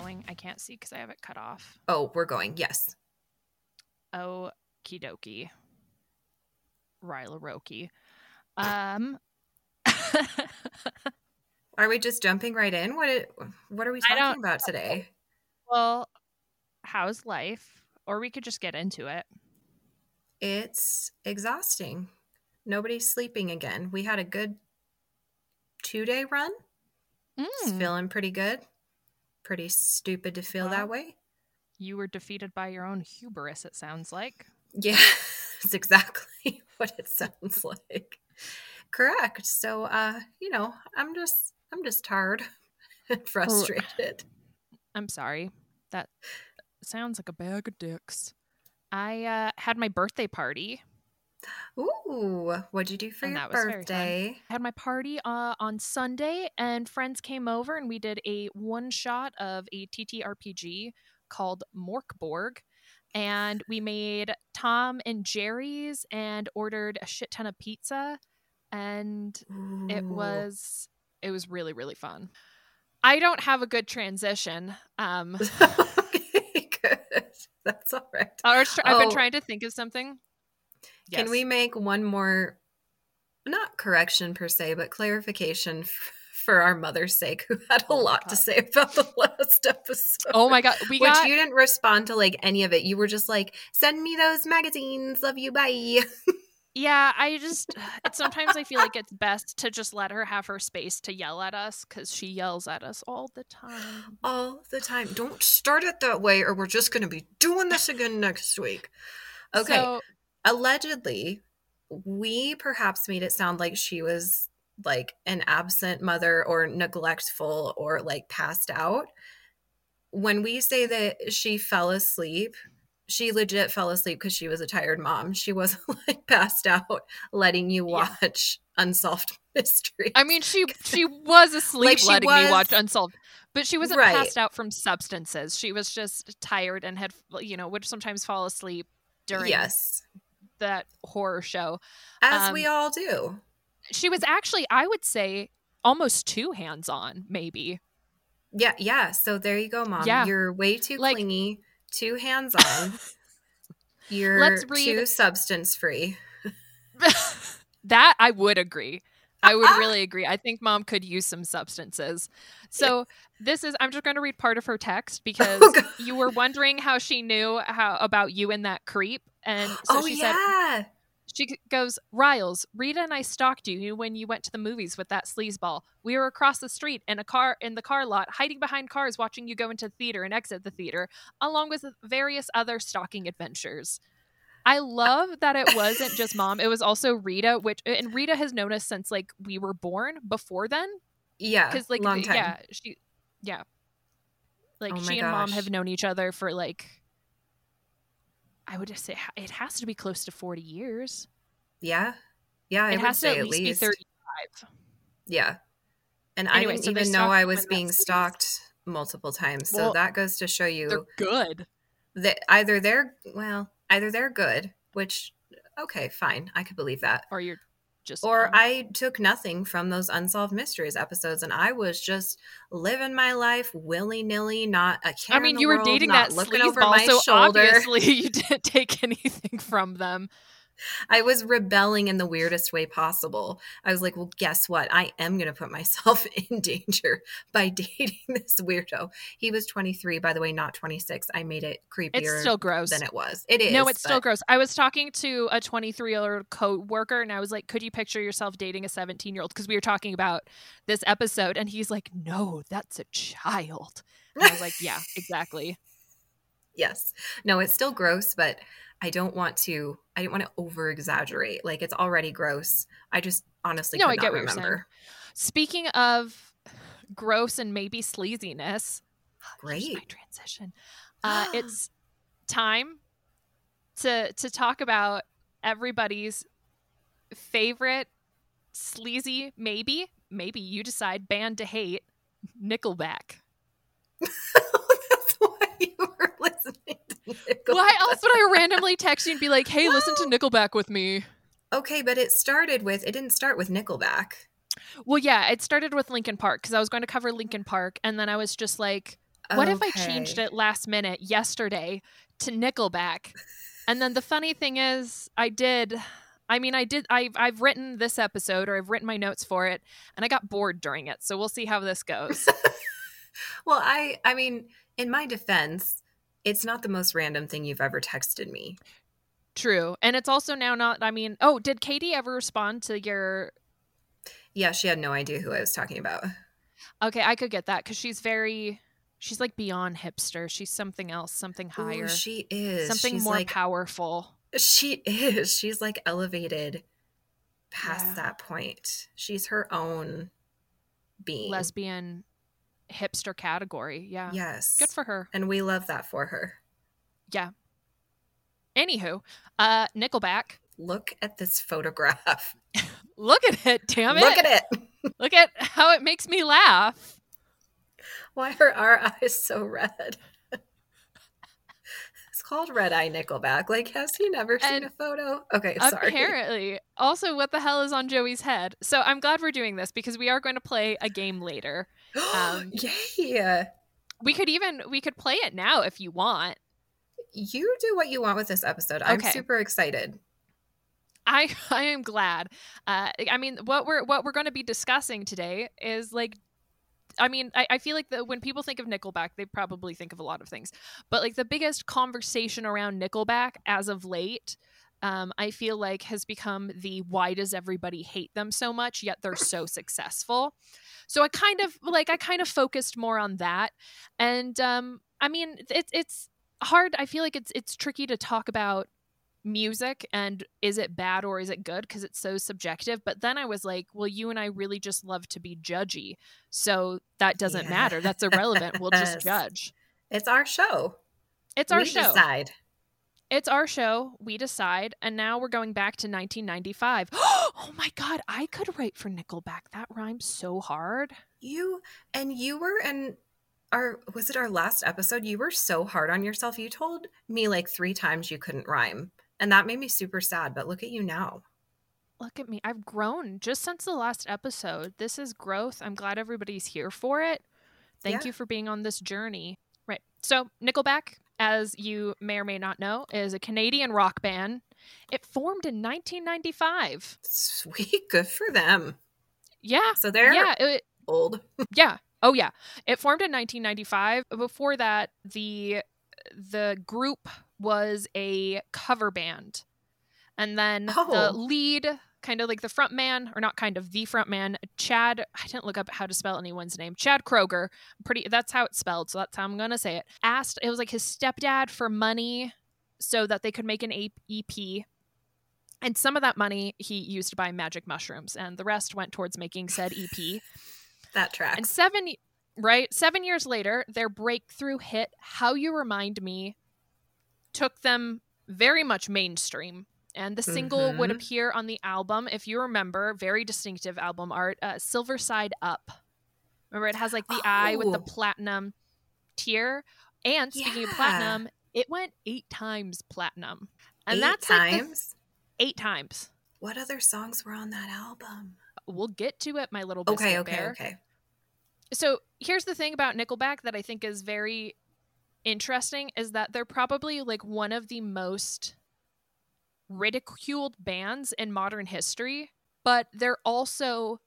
going? I can't see because I have it cut off. Oh, we're going. Yes. Okie dokie. Ryla Roki. Um, Are we just jumping right in? What it, what are we talking about today? well, how's life? Or we could just get into it. It's exhausting. Nobody's sleeping again. We had a good two day run. It's Mm, feeling pretty good. Pretty stupid to feel that way. you were defeated by your own hubris, it sounds like. Yeah, it's exactly what it sounds like. Correct. So, uh, you know, I'm just, I'm just tired and frustrated. I'm sorry. That sounds like a bag of dicks. I uh, had my birthday party. Ooh, what'd you do for And your that was very fun. birthday? I had my party uh, on Sunday, and friends came over, and we did a one shot of a TTRPG called Mörk Borg. And we made Tom and Jerry's and ordered a shit ton of pizza. And it Ooh. was it was really really fun i don't have a good transition um okay, good. That's all right. I was tr- i've been Oh. trying to think of something Can we make one more, not correction per se, but clarification f- for our mother's sake, who had a Oh lot to say about the last episode? oh my god we Which got you didn't respond to like any of it. You were just like, send me those magazines. Love you. Bye. yeah i just sometimes i feel like it's best to just let her have her space to yell at us because she yells at us all the time All the time. Don't start it that way, or we're just going to be doing this again next week. Okay. so, allegedly we perhaps made it sound like she was like an absent mother or neglectful or like passed out when we say that she fell asleep she legit fell asleep because she was a tired mom she wasn't like passed out letting you Yeah. watch unsolved Mystery. i mean she she was asleep she letting me watch unsolved but she wasn't Right. passed out from substances she was just tired and had you know would sometimes fall asleep during yes that horror show as Um, we all do. she was actually i would say almost too hands on maybe. Yeah yeah so there you go mom. Yeah. you're way too Like- clingy too hands-on. You're Let's read- too substance free that i would agree i would really agree i think mom could use some substances so this is i'm just going to read part of her text oh, because Oh, you were wondering how she knew how about you and that creep and so oh she said She goes, Riles, Rita and I stalked you when you went to the movies with that sleazeball. We were across the street in a car in the car lot, hiding behind cars, watching you go into the theater and exit the theater, along with various other stalking adventures. I love that it wasn't just mom; it was also Rita, which and Rita has known us since like we were born. Before then, yeah because like long time. yeah, she yeah, like Oh she and mom have known each other for like. I would just say it has to be close to forty years. Yeah. Yeah i it would has to say at least, be 35 yeah. And Anyway, i didn't so even know i was being stalked multiple times so Well, that goes to show you they're good. that either they're well either they're good which okay fine i could believe that or you're just or. I took nothing from those unsolved mysteries episodes, and I was just living my life willy nilly, not a care. I mean, you were world, dating that looking over my so shoulder. obviously you didn't take anything from them. I was rebelling in the weirdest way possible. I was like, well, guess what? I am going to put myself in danger by dating this weirdo. He was 23, by the way, not 26. I made it creepier It's still gross. than it was. It is. no, it's still gross. I was talking to a 23 year old co-worker, and I was like, "Could you picture yourself dating a 17 year old?" Because we were talking about this episode, and he's like, "No, that's a child." And I was like, "Yeah, exactly." Yes. No, it's still gross, but I don't want to. I didn't want to over exaggerate. Like it's already gross. I just honestly No, I get what you're saying. Speaking of gross and maybe sleaziness, here's my Great. transition. Uh, it's time to to talk about everybody's favorite sleazy, maybe maybe you decide band to hate, Nickelback. That's why you were listening to Nickelback. Why else would I randomly text you and be like, "Hey, listen to Nickelback with me"? Okay, but it started with. It didn't start with Nickelback. Well, yeah, it started with Linkin Park because I was going to cover Linkin Park, and then I was just like, What if I changed it last minute yesterday to Nickelback? And then the funny thing is, I did. I mean, I did. I've I've written this episode, or I've written my notes for it, and I got bored during it. So we'll see how this goes. well, I I mean, in my defense, it's not the most random thing you've ever texted me. True, and it's also now not. I mean, oh, did Katie ever respond to your? Yeah, she had no idea who I was talking about. Okay, I could get that because she's very she's like beyond hipster. She's something else, something higher. Ooh, she is something she's more like, powerful. She is. She's like elevated past yeah. that point. She's her own being. Lesbian hipster category. Yeah. Yes. Good for her. And we love that for her. Yeah. Anywho, uh Nickelback. Look at this photograph. Look at it, damn it. Look at it. Look at how it makes me laugh. Why are our eyes so red? it's called Red Eye Nickelback. Like, has he never seen and a photo? Okay, sorry. Apparently. Also, what the hell is on Joey's head? So I'm glad we're doing this because we are going to play a game later. Um, Yay! We could even we could play it now if you want. You do what you want with this episode. I'm okay. super excited. I I am glad. Uh, I mean, what we're what we're going to be discussing today is like I mean, I, I feel like that when people think of Nickelback, they probably think of a lot of things. But like the biggest conversation around Nickelback as of late, um, I feel like has become the why does everybody hate them so much, yet they're so successful. So I kind of like I kind of focused more on that. And um, I mean, it's it's hard. I feel like it's it's tricky to talk about music and is it bad or is it good because it's so subjective but then i was like well you and i really just love to be judgy so that doesn't yes. matter that's irrelevant we'll just judge it's our show it's our we show decide it's our show we decide and now we're going back to 1995 oh my god i could write for nickelback that rhymes so hard you and you were in our was it our last episode you were so hard on yourself you told me like three times you couldn't rhyme and that made me super sad. But look at you now. Look at me. I've grown just since the last episode. This is growth. I'm glad everybody's here for it. Thank yeah. you for being on this journey. Right. So, Nickelback, as you may or may not know, is a Canadian rock band. It formed in 1995. Sweet. Good for them. Yeah. So they're yeah, it, old. yeah. Oh yeah. It formed in 1995. Before that, the the group was a cover band. And then oh. the lead, kind of like the front man, or not kind of the front man, Chad, I didn't look up how to spell anyone's name. Chad Kroeger, pretty that's how it's spelled, so that's how I'm gonna say it. Asked it was like his stepdad for money so that they could make an EP. And some of that money he used to buy magic mushrooms, and the rest went towards making said EP. that track. And seven right? Seven years later, their breakthrough hit, How You Remind Me, took them very much mainstream. And the single mm-hmm. would appear on the album, if you remember, very distinctive album art, uh, Silver Side Up. Remember, it has like the oh. eye with the oh. platinum tier. And speaking yeah. of platinum, it went eight times platinum. And eight that's times? Like eight times. What other songs were on that album? We'll get to it, my little Okay, okay, bear. okay. So here's the thing about Nickelback that I think is very interesting is that they're probably like one of the most ridiculed bands in modern history, but they're also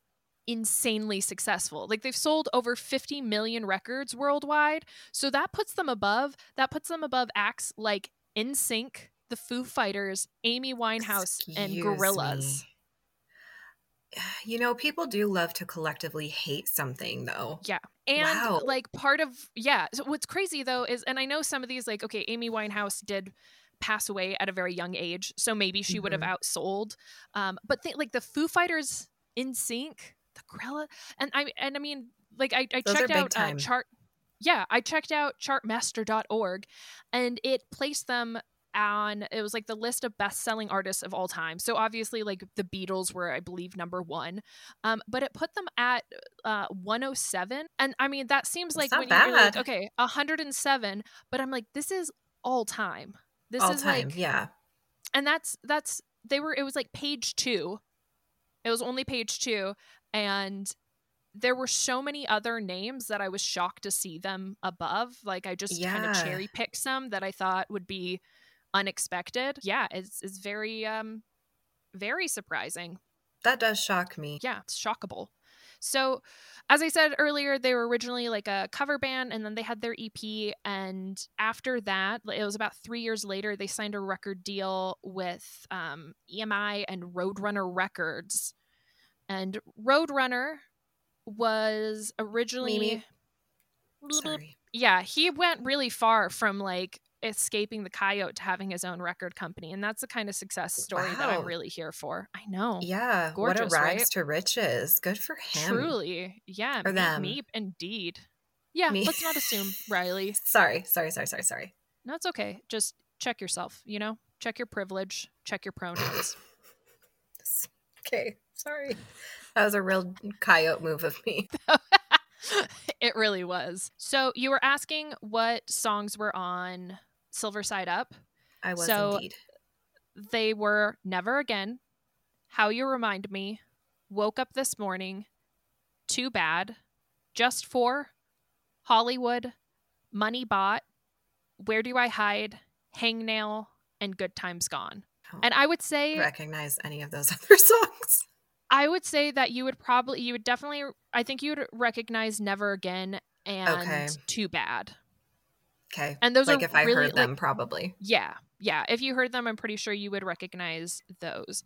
insanely successful. Like they've sold over 50 million records worldwide. So that puts them above that puts them above acts like NSYNC, The Foo Fighters, Amy Winehouse Excuse and Gorillaz. Me. You know, people do love to collectively hate something though. Yeah. And wow. like part of yeah, so what's crazy though is and I know some of these like okay, Amy Winehouse did pass away at a very young age, so maybe she mm-hmm. would have mm-hmm. outsold. Um but th- like the Foo Fighters NSYNC, the Grella and I and I mean like I, I checked out uh, chart yeah, I checked out chartmaster.org and it placed them on it was like the list of best-selling artists of all time so obviously like the beatles were i believe number one um, but it put them at uh, 107 and i mean that seems like when bad. you're like okay 107 but i'm like this is all time this all is time like yeah and that's that's they were it was like page two it was only page two and there were so many other names that I was shocked to see them above. Like I just kind of cherry picked some that I thought would be unexpected. Yeah, it's it's very um very surprising. That does shock me. Yeah, it's shockable. So, as I said earlier, they were originally like a cover band and then they had their EP. And after that, it was about three years later, they signed a record deal with um, EMI and Roadrunner Records. And Roadrunner was originally. Sorry. Yeah, he went really far from like escaping the coyote to having his own record company. And that's the kind of success story that I'm really here for. I know. Yeah. what a rags right? to riches. Good for him. Truly. Yeah. Or me- them. Me, indeed. Yeah, Me. let's not assume, Riley. Sorry, sorry, sorry, sorry, sorry. No, it's okay. Just check yourself, you know? Check your privilege, check your pronouns. Okay, sorry. That was a real coyote move of me. it really was. So you were asking what songs were on Silver Side Up. I was So- indeed. They were Never Again, How You Remind Me, Woke Up This Morning, Too Bad, Just For, Hollywood, Money Bought, Where Do I Hide, Hangnail, and Good Times Gone. don't And I would say recognize any of those other songs. I would say that you would probably you would definitely I think you would recognize Never Again and Okay. Too Bad. Okay. And those are like are if I really heard them, like, probably. Yeah, yeah. If you heard them, I'm pretty sure you would recognize those.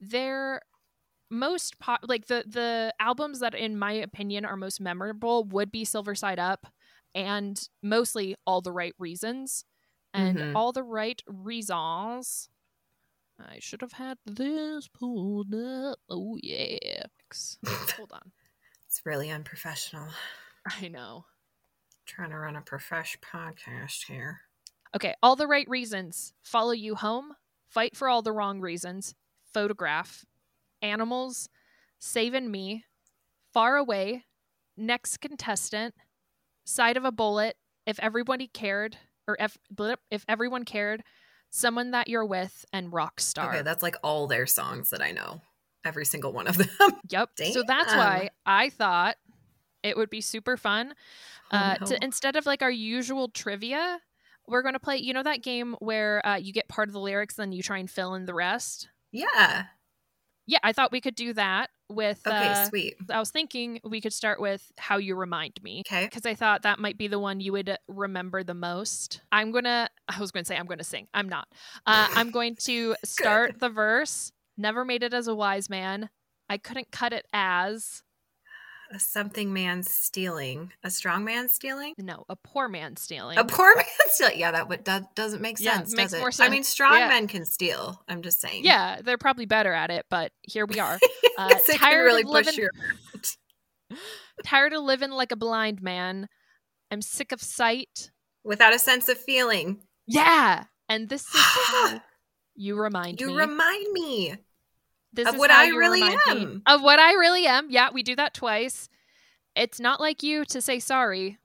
They're most pop, like the the albums that, in my opinion, are most memorable would be Silver Side Up, and mostly All the Right Reasons, and Mhm. All the Right Reasons. I should have had this pulled up. Oh yeah. Hold on. It's really unprofessional. I know. Trying to run a profesh podcast here. Okay, all the right reasons. Follow you home. Fight for all the wrong reasons. Photograph. Animals. Saving me. Far away. Next contestant. Side of a bullet. If everybody cared, or if if everyone cared, someone that you're with, and rock star. Okay, that's like all their songs that I know. Every single one of them. Yep. So that's why I thought it would be super fun uh, Oh, to instead of like our usual trivia, we're going to play. You know that game where uh, you get part of the lyrics, then you try and fill in the rest. yeah. Yeah, I thought we could do that with. Okay, uh, sweet. I was thinking we could start with "How You Remind Me." Okay. Because I thought that might be the one you would remember the most. I'm gonna. I was gonna say I'm gonna sing. I'm not. Uh, I'm going to start the verse. Never made it as a wise man. I couldn't cut it as something man stealing. A strong man stealing? no a poor man stealing. A poor man stealing. Yeah, that would that doesn't make Yeah, sense. makes does it? more I mean, strong Yeah. men can steal. I'm just saying. yeah, they're probably better at it, but here we are. Uh, tired really of living- you Tired of living like a blind man. I'm sick of sight. without a sense of feeling. Yeah, and this is how you remind You me. remind me. This of is what I really remind me am. Of what I really am. Yeah, we do that twice. It's not like you to say sorry.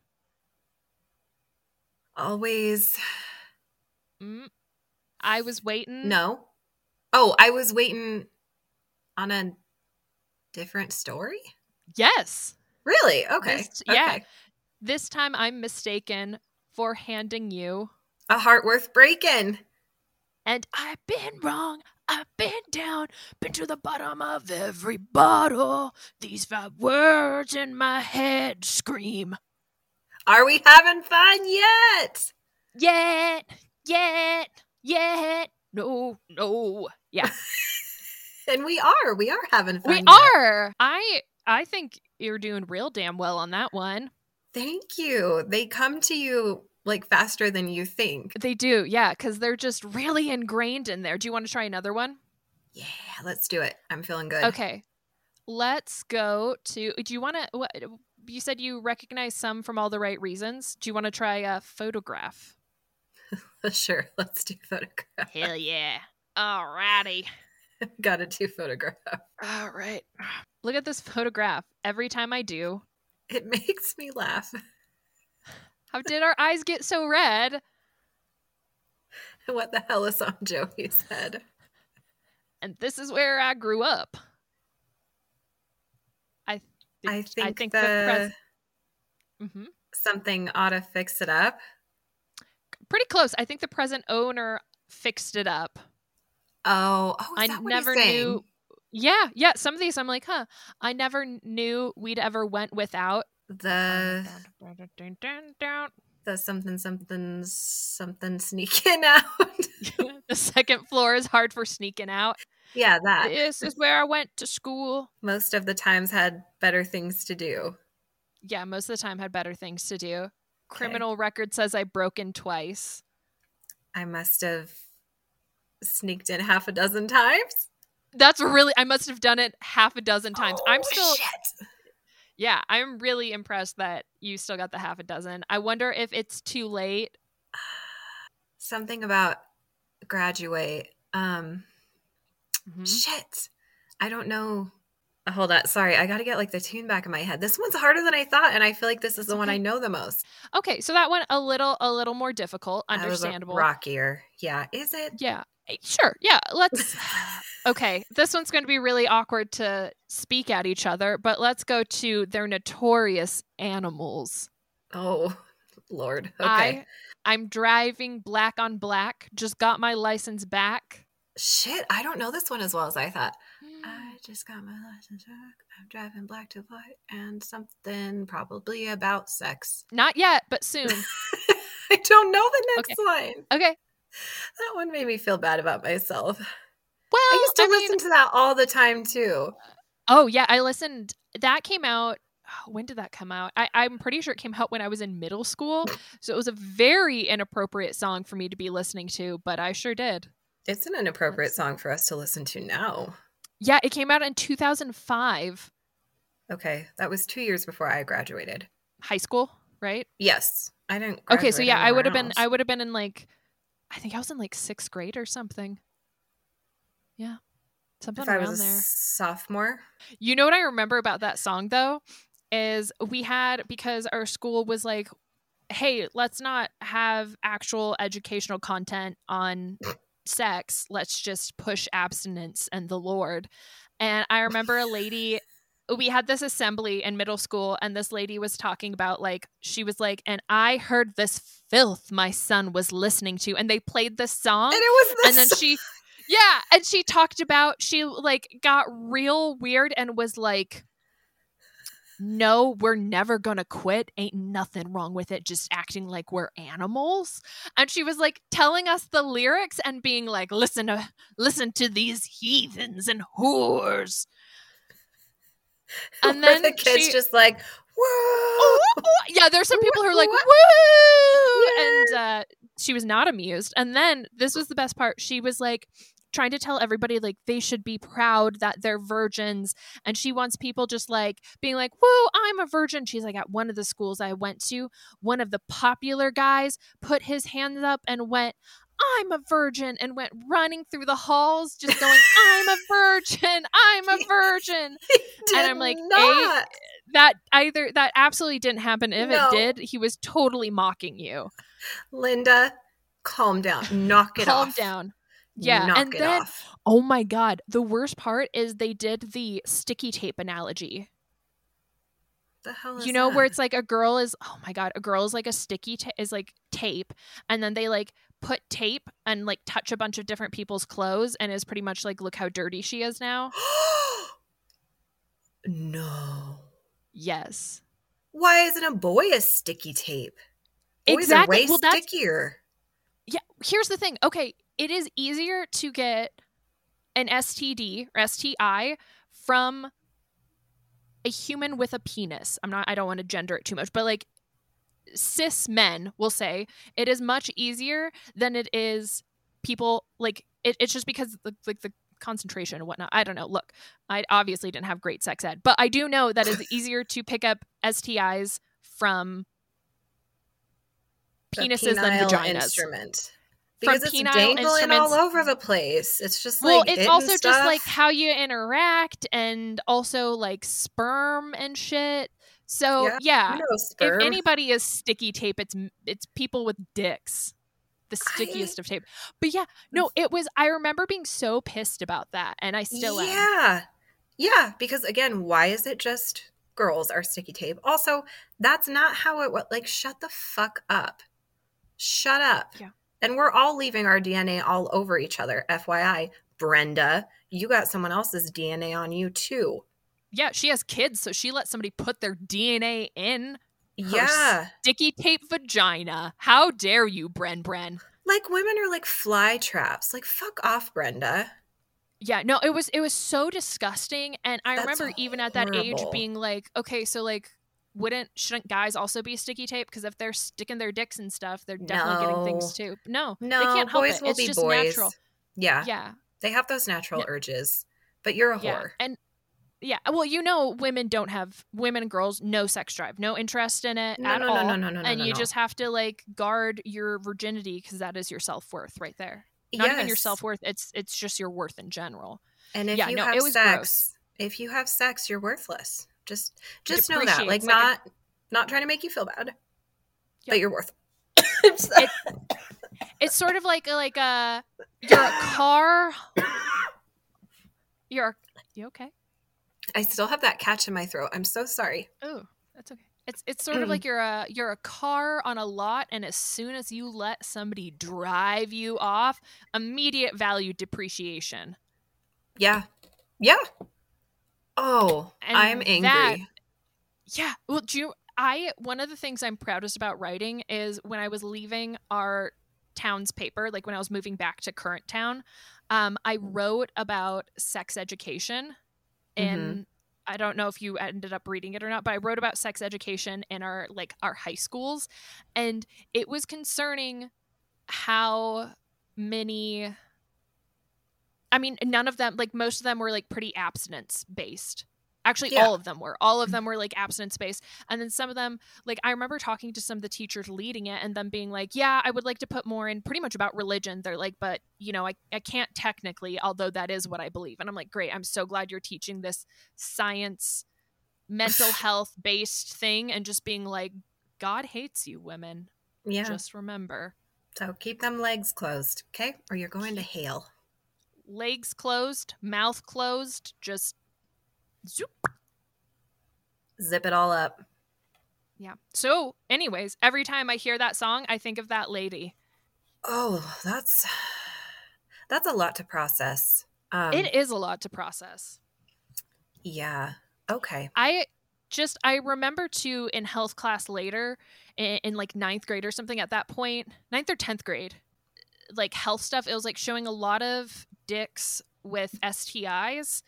Always. Mm. I was waiting. No. Oh, I was waiting on a different story? Yes. Really? Okay. This- yeah. This time I'm mistaken for handing you. A heart worth breaking. And I've been wrong. I've been down, been to the bottom of every bottle. These five words in my head scream. Are we having fun yet? Yet, yet, yet. No, no. Yeah, And we are. We are having fun. we yet. are. I I think you're doing real damn well on that one. Thank you. They come to you like faster than you think. They do, yeah, because they're just really ingrained in there. Do you want to try another one? Yeah, let's do it. I'm feeling good. Okay. Let's go to. Do you want to? What you said you recognize some from all the right reasons. Do you want to try a photograph? sure. Let's do photograph. Hell yeah! Alrighty. Gotta do photograph. All right. Look at this photograph. Every time I do, It makes me laugh. How did our eyes get so red? What the hell is on Joey's head? And this is where I grew up. I I think, I think the, the pres- hmm something ought to fix it up. pretty close. I think the present owner fixed it up. Oh, oh, I never knew. Yeah, yeah. Some of these I'm like, huh. I never knew we'd ever went without. The the something something something sneaking out. the second floor is hard for sneaking out. yeah, that This is where I went to school. most of the times had better things to do. Yeah, most of the time had better things to do. Criminal record says I broke in twice. I must have sneaked in half a dozen times. That's really I must have done it half a dozen times. I'm Oh, still shit. Yeah, I'm really impressed that you still got the half a dozen. I wonder if it's too late. something about graduate. Um, Mhm. shit, I don't know. Uh, Hold on, sorry, I got to get like the tune back in my head. This one's harder than I thought, and I feel like this is the one. I know the most. Okay, so that one a little a little more difficult, That was a understandable. rockier. Yeah, is it? Yeah. Eh, Sure. Yeah, let's Okay, this one's going to be really awkward to speak at each other, but let's go to their notorious animals. Oh, Lord. Okay. I I'm driving black on black. Just got my license back. Shit, I don't know this one as well as I thought. Mm. I just got my license back. I'm driving black to white and something probably about sex. Not yet, but soon. I don't know the next Okay. line. Okay. That one made me feel bad about myself. Well, I used to I mean- listen to that all the time too. Oh yeah, I listened. That came out. When did that come out? I, I'm pretty sure it came out when I was in middle school. So it was a very inappropriate song for me to be listening to, but I sure did. It's an inappropriate song for us to listen to now. Yeah, it came out in 2005, Okay, that was two years before I graduated. high school, right? Yes, I didn't. Okay, so yeah, I would have been I would have been in like I think I was in like 6th grade or something. Yeah. Something If I around was a there. sophomore, You know what I remember about that song though is we had because our school was like hey, let's not have actual educational content on sex. Let's just push abstinence and the Lord. And I remember a lady we had this assembly in middle school and this lady was talking about like she was like and I heard this filth my son was listening to and they played this song and it was and then song- she yeah and she talked about she like got real weird and was like no we're never gonna quit. Ain't nothing wrong with it. Just acting like we're animals. And she was like telling us the lyrics and being like listen to listen to these heathens and whores and then the kids she- just like, whoa. yeah, there's some people who are like, Woo! And uh, she was not amused. And then this was the best part. She was like trying to tell everybody like they should be proud that they're virgins. And she wants people just like being like, woo, I'm a virgin. She's like, at one of the schools I went to, one of the popular guys put his hands up and went, I'm a virgin, and went running through the halls, just going, I'm a virgin, I'm a virgin. and I'm like, not. that either that absolutely didn't happen if No. it did he was totally mocking you Linda, calm down. Knock it calm off. Calm down yeah Knock and it then off. oh my god the worst part is they did the sticky tape analogy The hell is you know where it's like a girl is oh my god a girl is like a sticky ta- is like tape and then they like put tape and like touch a bunch of different people's clothes and is pretty much like look how dirty she is now no. yes Why isn't a boy a sticky tape? Boys exactly are way well stickier. yeah here's the thing okay it is easier to get an std or sti from a human with a penis i'm not i don't want to gender it too much but like cis men will say it is much easier than it is people like it, it's just because the, like the concentration and whatnot. I don't know. Look i obviously didn't have great sex ed but i do know that it's easier to pick up stis from penises than vaginas. Instrument. From Because it's penile dangling all over the place. It's just well it's hitting also just like how you interact and also like sperm and shit so Yeah, yeah, if anybody is sticky tape it's it's people with dicks the I- stickiest of tape but yeah no it was i remember being so pissed about that and i still am yeah, yeah. Because again, why is it just girls are sticky tape. Also, that's not how it was. Like, shut the fuck up. Shut up. Yeah. And we're all leaving our DNA all over each other. FYI, Brenda, you got someone else's DNA on you too. Yeah, she has kids, so she let somebody put their DNA in her Yeah. sticky tape vagina. How dare you, Bren Bren? Like women are like fly traps. Like fuck off, Brenda. Yeah, no, it was it was so disgusting, and I That's remember even at that age being like, okay, so like, wouldn't shouldn't guys also be sticky tape? Because if they're sticking their dicks and stuff, they're definitely getting things too. No, No, they can't help boys it. will it's be just boys. natural. Yeah. Yeah, They have those natural Yeah. urges. But you're a yeah, whore. and yeah. Well, you know, women don't have women and girls no sex drive, no interest in it No, at no, all, no, no, no, no, and no, you just have to like guard your virginity because that is your self worth right there. Not even your self worth. It's it's just your worth in general. And if Yeah, you have it sex, gross. if you have sex, you're worthless. Just just know that. Like like a- not not trying to make you feel bad. Yep. But you're worth. It's sort of like like uh, a you're a car. You're you okay? I still have that catch in my throat. I'm so sorry. Oh, that's okay. It's it's sort of like you're a you're a car on a lot, and as soon as you let somebody drive you off, immediate value depreciation. Yeah. Yeah. Oh, And I'm angry. that- Yeah. Well, do you, I one of the things I'm proudest about writing is when I was leaving our town's paper, like when I was moving back to current town, um, I wrote about sex education, Mm-hmm. and I don't know if you ended up reading it or not, but I wrote about sex education in our like our high schools, and it was concerning how many. I mean, none of them, like most of them were like pretty abstinence based. Actually, Yeah. all of them were. All of them were like abstinence based. And then some of them, like, I remember talking to some of the teachers leading it and them being like, yeah, I would like to put more in pretty much about religion. They're like, but, you know, I, I can't technically, although that is what I believe. And I'm like, great. I'm so glad you're teaching this science, mental health based thing and just being like, God hates you, women. Yeah. Just remember. so keep them legs closed, okay? Or you're going to hail. Legs closed, mouth closed, just zoop. Zip it all up. Yeah. So, anyways, every time I hear that song, I think of that lady. Oh, that's that's a lot to process. Um, it is a lot to process. yeah. Okay. I just I remember too in health class later in, in like ninth grade or something at that point, ninth or tenth grade, like health stuff. It was like showing a lot of dicks with STIs,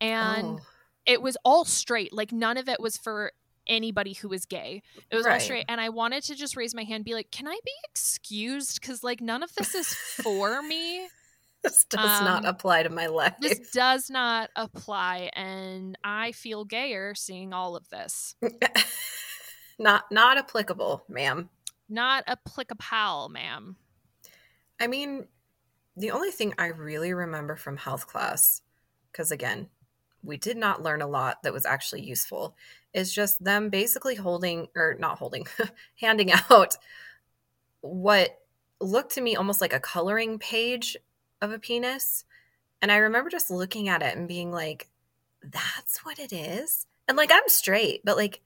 and oh, it was all straight. Like none of it was for anybody who was gay. It was all Right. straight, and I wanted to just raise my hand, and be like, "Can I be excused? Because like none of this is for me." this does not um, apply to my life. this does not apply and i feel gayer seeing all of this not not applicable, ma'am. not applicable ma'am I mean, the only thing I really remember from health class, because again, we did not learn a lot that was actually useful, is just them basically holding, or not holding, handing out what looked to me almost like a coloring page of a penis. And I remember just looking at it and being like, that's what it is. And like, I'm straight, but like,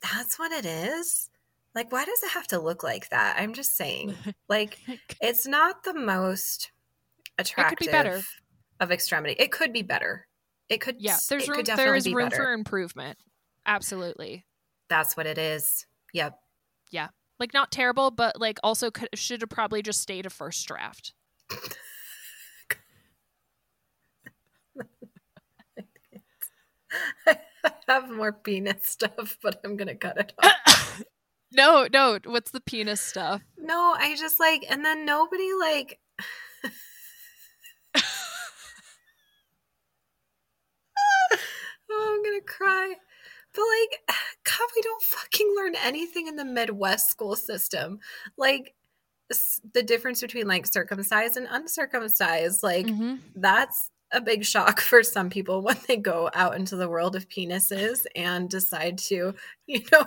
that's what it is. Like, why does it have to look like that? I'm just saying. Like, it's not the most attractive of extremity. It could be better. It could. yeah there's room there be room better. for improvement absolutely That's what it is. Yep. Yeah. Like not terrible but like also could, should have probably just stayed a first draft I have more penis stuff, but I'm gonna cut it off. no no what's the penis stuff no, I just like, and then nobody like. Oh, I'm gonna cry. But like, God, we don't fucking learn anything in the Midwest school system. Like, the difference between like circumcised and uncircumcised, like Mhm. that's a big shock for some people when they go out into the world of penises and decide to, you know,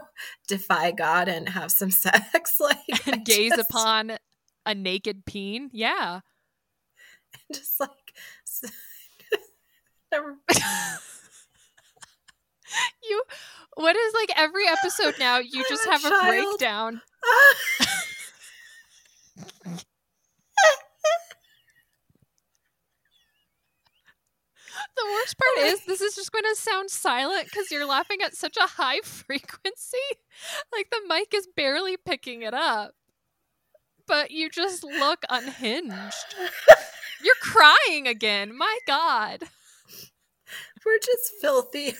defy God and have some sex. Like, and gaze just- upon a naked peen yeah just like, never. you what is like every episode now you just a have a child. breakdown. The worst part is this is just going to sound silent because you're laughing at such a high frequency. Like the mic is barely picking it up. But you just look unhinged. You're crying again. My God. We're just filthy.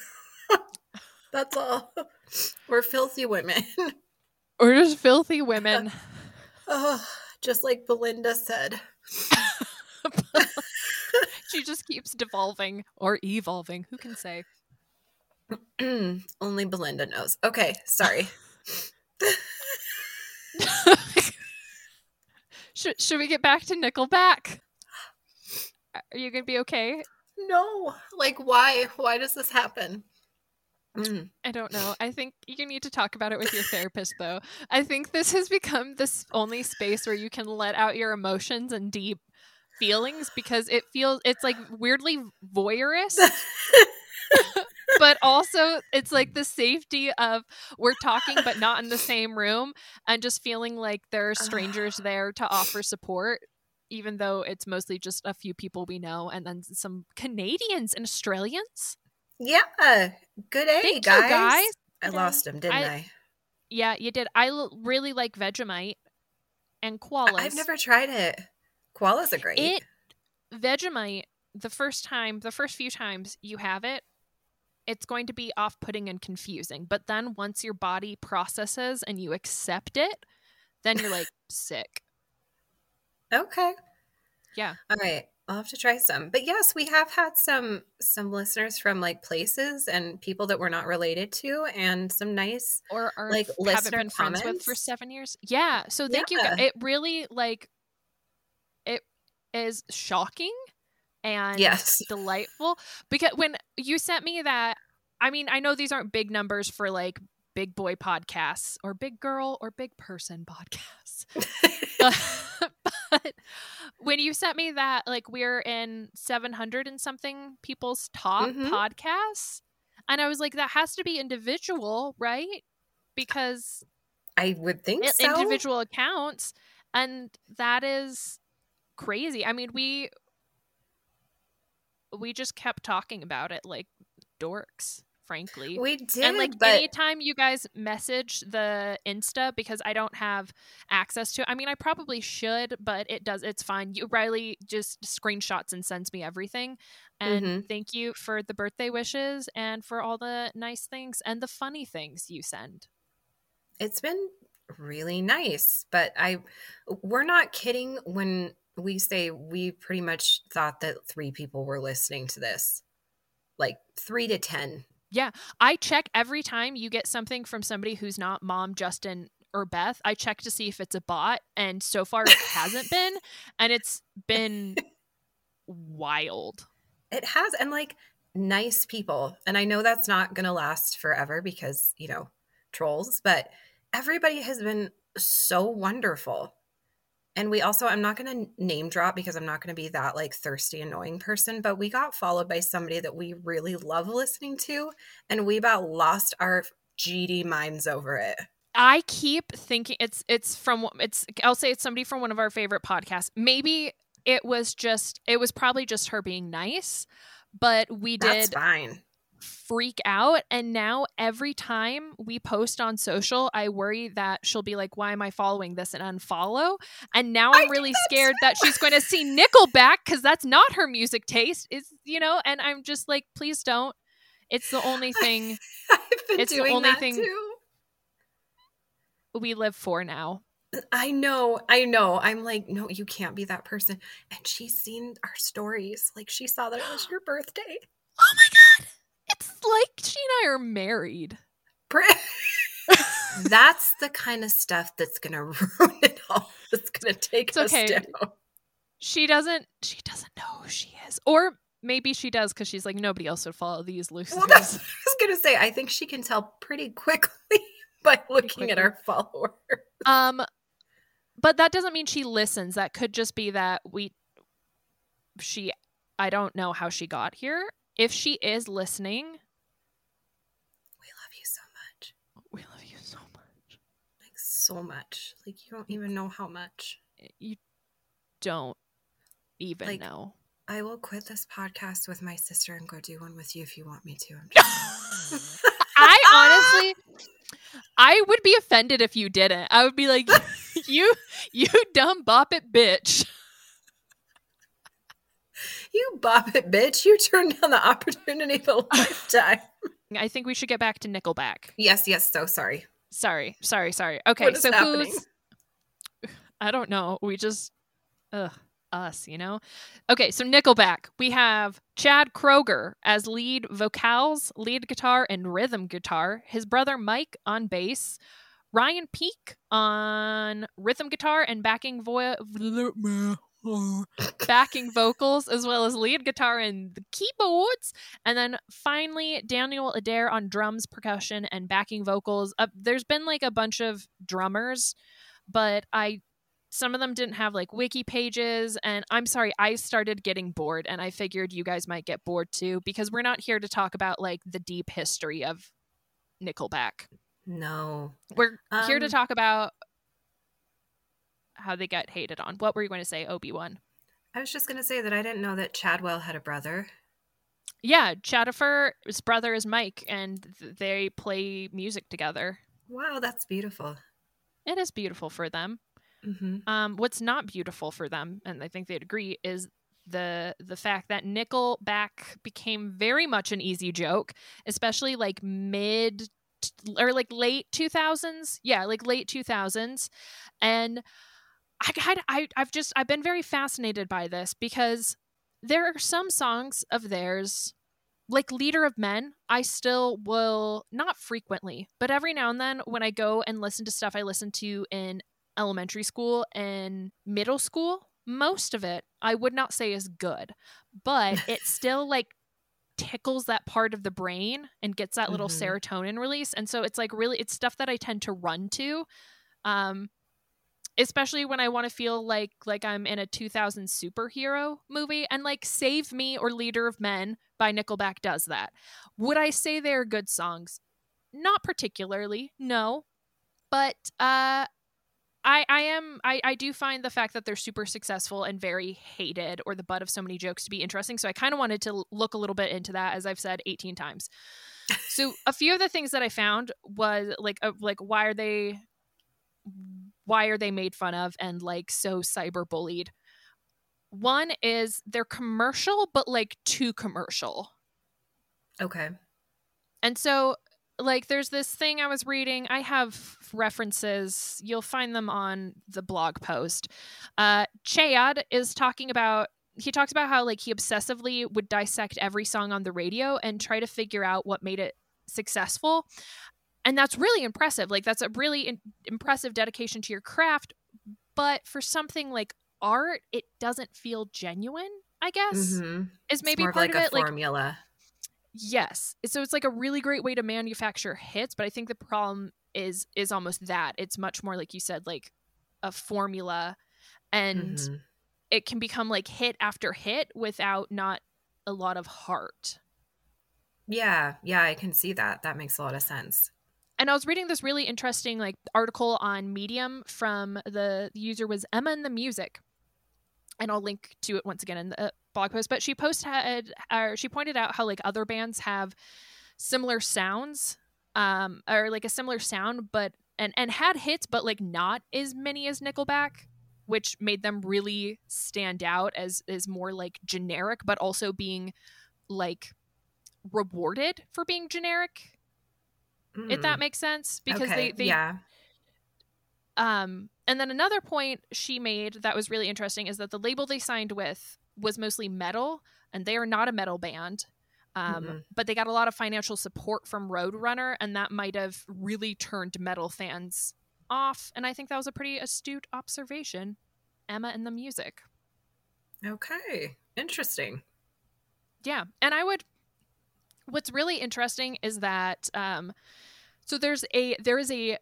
That's all. We're filthy women. We're just filthy women. Oh, just like Belinda said. she just keeps devolving or evolving. Who can say? Only Belinda knows. Okay, sorry. should, should we get back to Nickelback? Are you going to be okay? No, like why? Why does this happen? Mm. I don't know. I think you need to talk about it with your therapist, though. I think this has become this only space where you can let out your emotions and deep feelings because it feels it's like weirdly voyeurist, but also it's like the safety of we're talking but not in the same room and just feeling like there are strangers there to offer support. Even though it's mostly just a few people we know, and then some Canadians and Australians. Yeah, good A, Thank you, guys. guys. I lost him, didn't I- I? Yeah, you did. I l- really like Vegemite and koalas. I've never tried it. Koalas are great. It Vegemite. The first time, the first few times you have it, it's going to be off-putting and confusing. But then once your body processes and you accept it, then you're like sick. Okay. Yeah. All right. I'll have to try some. But yes, we have had some some listeners from like places and people that we're not related to and some nice Or are Like, haven't listener been friends with for seven years. Yeah. So thank you. Yeah. guys. It really like it is shocking and Yes. delightful because when you sent me that i mean i know these aren't big numbers for like big boy podcasts or big girl or big person podcasts but, but when you sent me that like we're in 700 and something people's top Mhm. podcasts and i was like that has to be individual right because I would think so. individual accounts and that is crazy i mean we we just kept talking about it like dorks frankly We did, and like but anytime you guys message the insta because i don't have access to i mean i probably should but it does it's fine you riley just screenshots and sends me everything and Mhm. thank you for the birthday wishes and for all the nice things and the funny things you send it's been really nice. But I we're not kidding when we say we pretty much thought that three people were listening to this. Like three to ten. I check every time you get something from somebody who's not mom, Justin, or Beth. I check to see if it's a bot, and so far it hasn't been, and it's been wild. It has and like nice people. And I know that's not gonna last forever because, you know, trolls, but everybody has been so wonderful. And we also, I'm not going to name drop because I'm not going to be that like thirsty, annoying person, but we got followed by somebody that we really love listening to. And we about lost our GD minds over it. I keep thinking it's it's from it's I'll say it's somebody from one of our favorite podcasts. Maybe it was just it was probably just her being nice, but we That's did fine. Freak out and now every time we post on social i worry that she'll be like why am i following this and unfollow and now I i'm did really that scared too. that she's going to see nickelback because that's not her music taste is you know and i'm just like please don't it's the only thing I've been it's the only that thing- too. we live for now I know, I know. I'm like, no, you can't be that person. And she's seen our stories. Like she saw that it was your birthday. oh my god like she and i are married That's the kind of stuff that's gonna ruin it all. It's gonna take It's us okay. down. she doesn't she doesn't know who she is or maybe she does because she's like nobody else would follow these losers Well, that's I was gonna say. I think she can tell pretty quickly by looking at quickly. our followers. Um, but that doesn't mean she listens. That could just be that we, she, I don't know how she got here. If she is listening, so much. Like you don't even know how much. You don't even Like- know. I will quit this podcast with my sister and go do one with you if you want me to. I honestly, I would be offended if you didn't. I would be like, you, you dumb bop it, bitch. you bop it, bitch. You turned down the opportunity of a lifetime. I think we should get back to Nickelback. yes, yes. So sorry. Sorry, sorry, sorry. Okay, so happening? who's? I don't know. We just, ugh, us, you know. Okay, so Nickelback. We have Chad Kroeger as lead vocals, lead guitar, and rhythm guitar. His brother Mike on bass. Ryan Peake on rhythm guitar and backing vo- backing vocals as well as lead guitar and the keyboards. And then finally daniel adair on drums percussion and backing vocals. Uh, there's been like a bunch of drummers but i some of them didn't have like wiki pages. And i'm sorry i started getting bored and i figured you guys might get bored too because we're not here to talk about like the deep history of nickelback. No. we're here to Um, talk about how they get hated on what were you going to say obi-wan I was just gonna say that I didn't know that Chadwell had a brother. Yeah, Chadifer's brother is Mike, and th- they play music together. Wow, that's beautiful. It is beautiful for them. hmm Um, what's not beautiful for them, and I think they'd agree, is the the fact that Nickelback became very much an easy joke, especially like mid t- or like late two thousands. Yeah, like late two thousands, and I kind I I've just I've been very fascinated by this because there are some songs of theirs like leader of men i still will not frequently but every now and then when i go and listen to stuff i listened to in elementary school and middle school most of it i would not say is good but it still like tickles that part of the brain and gets that little Mhm. serotonin release and so it's like really it's stuff that i tend to run to um especially when i want to feel like like i'm in a 2000 superhero movie and like save me or leader of men by nickelback does that would i say they're good songs not particularly no but uh I, I am I, I do find the fact that they're super successful and very hated or the butt of so many jokes to be interesting. So I kind of wanted to look a little bit into that, as I've said 18 times. So a few of the things that I found was like uh, like why are they why are they made fun of and like so cyber bullied? One is they're commercial, but like too commercial. Okay. And so, like, there's this thing I was reading. I have references. You'll find them on the blog post. Uh, Chad is talking about. He talks about how like he obsessively would dissect every song on the radio and try to figure out what made it successful. And that's really impressive. Like that's a really in- impressive dedication to your craft. But for something like art, it doesn't feel genuine. I guess hmm is maybe more of part like of a it. Like formula. Yes. So it's like a really great way to manufacture hits, but I think the problem is is almost that. It's much more like you said like a formula and Mhm. it can become like hit after hit without not a lot of heart. Yeah, yeah, I can see that. That makes a lot of sense. And I was reading this really interesting like article on Medium from the, the user was Emma and the Music. And I'll link to it once again in the blog post. But she posted, or she pointed out how like other bands have similar sounds, um, or like a similar sound, but and and had hits, but like not as many as Nickelback, which made them really stand out as as more like generic, but also being like rewarded for being generic if that Mm. makes sense because okay. they, they yeah. um and then another point she made that was really interesting is that the label they signed with was mostly metal and they are not a metal band um, Mm-mm. but they got a lot of financial support from roadrunner and that might have really turned metal fans off and i think that was a pretty astute observation emma and the music Okay. Interesting. Yeah, and I would. What's really interesting is that um, so there's a there is a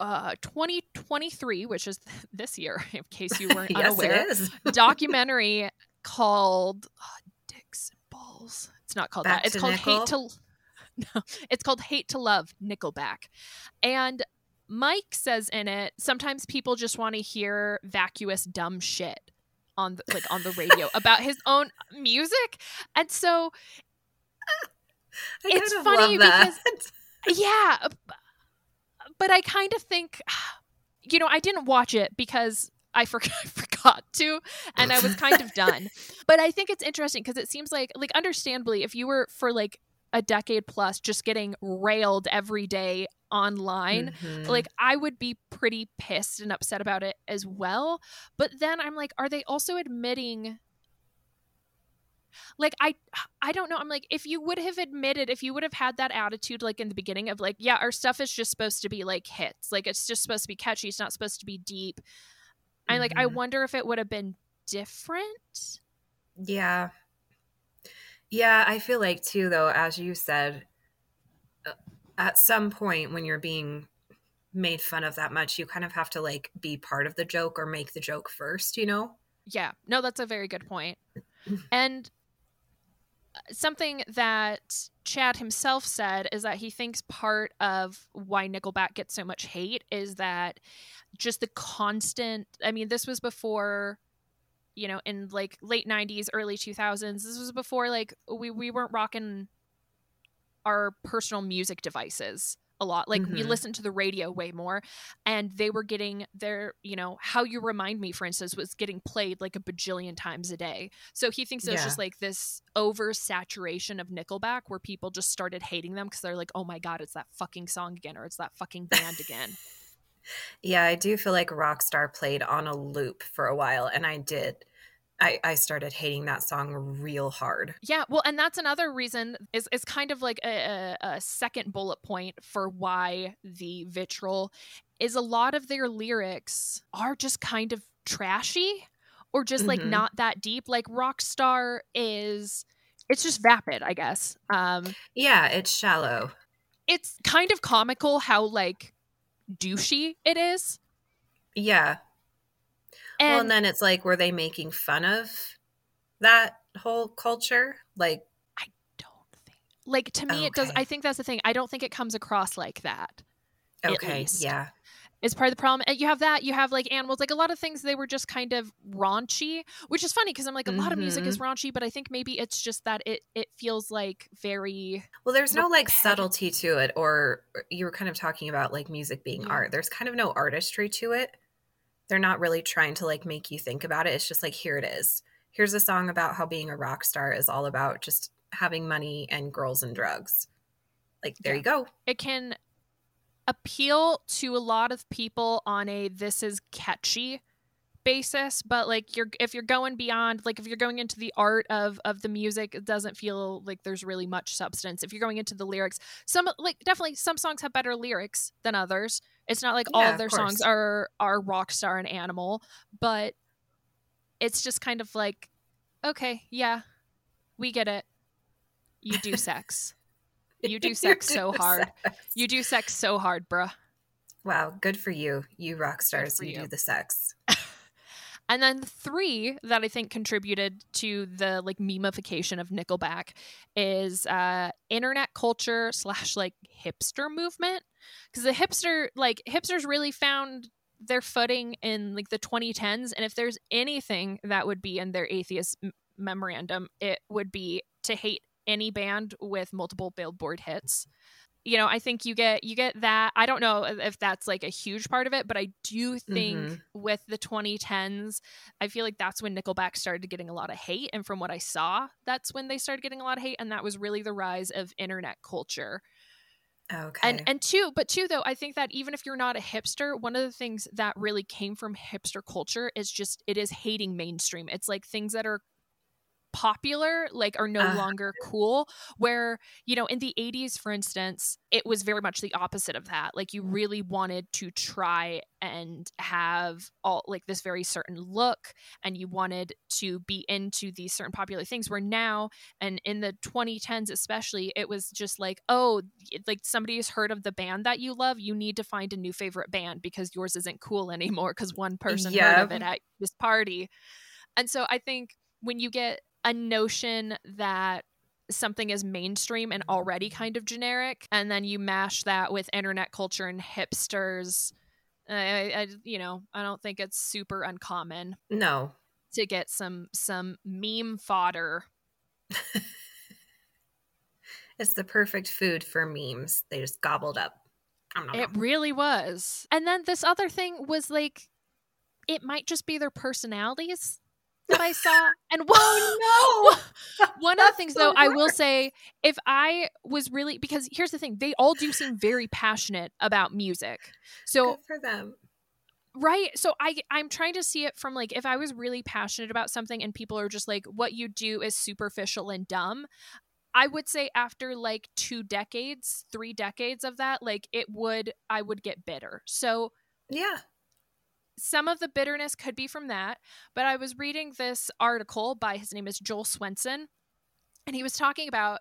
uh 2023, which is this year, in case you weren't yes, unaware, documentary called uh, Dicks and Balls. It's not called Back that. It's called Nickel? Hate to. No, it's called Hate to Love Nickelback, and Mike says in it, sometimes people just want to hear vacuous dumb shit on the, like on the radio about his own music. And so it's funny that. yeah, but I kind of think you know, I didn't watch it because I forgot, I forgot to and I was kind of done. But I think it's interesting because it seems like like understandably if you were for like a decade plus just getting railed every day online Mhm. like I would be pretty pissed and upset about it as well. But then I'm like, are they also admitting like I I don't know. I'm like, if you would have admitted, if you would have had that attitude like in the beginning of like, yeah, our stuff is just supposed to be like hits. Like it's just supposed to be catchy. It's not supposed to be deep. I like I Mhm. wonder if it would have been different. Yeah. Yeah, I feel like too though as you said uh, at some point when you're being made fun of that much, you kind of have to like be part of the joke or make the joke first, you know? Yeah. No, that's a very good point. And something that Chad himself said is that he thinks part of why Nickelback gets so much hate is that just the constant I mean, this was before you know, in like late 90s, early 2000s. This was before like we we weren't rocking our personal music devices a lot. Like we Mhm. listened to the radio way more and they were getting their, you know, How You Remind Me for instance was getting played like a bajillion times a day. So he thinks there's Yeah. just like this oversaturation of Nickelback where people just started hating them because they're like, "Oh my god, it's that fucking song again or it's that fucking band again." Yeah, I do feel like Rockstar played on a loop for a while and I did I I started hating that song real hard. Yeah, well, and that's another reason is is kind of like a, a, a second bullet point for why the vitriol is a lot of their lyrics are just kind of trashy or just like Mhm. not that deep. Like Rockstar is it's just vapid, I guess. Um Yeah, it's shallow. it's kind of comical how like douchey it is. Yeah. And, well, and then it's like, were they making fun of that whole culture? Like, I don't think like to me it does I think that's the thing. I don't think it comes across like that. Okay, yeah. is part of the problem. And you have that, you have like animals, like a lot of things they were just kind of raunchy, which is funny because I'm like a lot of music is Mm-hmm. raunchy, but I think maybe it's just that it it feels like very Well, there's no like subtlety to it, or you were kind of talking about like music being Yeah. art. There's kind of no artistry to it. They're not really trying to like make you think about it. It's just like, here it is. Here's a song about how being a rock star is all about just having money and girls and drugs. Like, there Yeah. you go. it can appeal to a lot of people on a this is catchy basis but like you're if you're going beyond like if you're going into the art of of the music it doesn't feel like there's really much substance if you're going into the lyrics some like definitely some songs have better lyrics than others it's not like all Yeah, of of their songs are are rock star and animal but it's just kind of like okay yeah we get it you do sex you do sex so hard sex. you do sex so hard, bruh. Wow, good for you, you rock stars. You, you. do the sex. And then three that I think contributed to the like memification of Nickelback is uh internet culture slash like hipster movement. Because the hipster like hipsters really found their footing in like the 2010s. And if there's anything that would be in their atheist m- memorandum, it would be to hate any band with multiple billboard hits. You know, I think you get you get that. I don't know if that's like a huge part of it, but I do think Mhm. with the 2010s, I feel like that's when Nickelback started getting a lot of hate. And from what I saw, that's when they started getting a lot of hate. And that was really the rise of internet culture. Okay. And and two, but two though, I think that even if you're not a hipster, one of the things that really came from hipster culture is just it is hating mainstream. It's like things that are popular like are no Uh-huh. longer cool where you know in the 80s for instance it was very much the opposite of that like you really wanted to try and have all like this very certain look and you wanted to be into these certain popular things where now and in the 2010s especially it was just like oh like somebody has heard of the band that you love you need to find a new favorite band because yours isn't cool anymore because one person heard of it at this party. And so i think when you get a notion that something is mainstream and already kind of generic, and then you mash that with internet culture and hipsters. I, I, you know, I don't think it's super uncommon. No, to get some some meme fodder. it's the perfect food for memes. They just gobbled up. It really was. And then this other thing was like, it might just be their personalities that I saw. And oh no, one of the things though, I will say, if I was really because here's the thing, they all do seem very passionate about music. So Good for them. Right. So I I'm trying to see it from like if I was really passionate about something and people are just like what you do is superficial and dumb, I would say after like two decades, three decades of that, like it would, I would get bitter. So, yeah. Some of the bitterness could be from that, but I was reading this article by his name is Joel Swenson, and he was talking about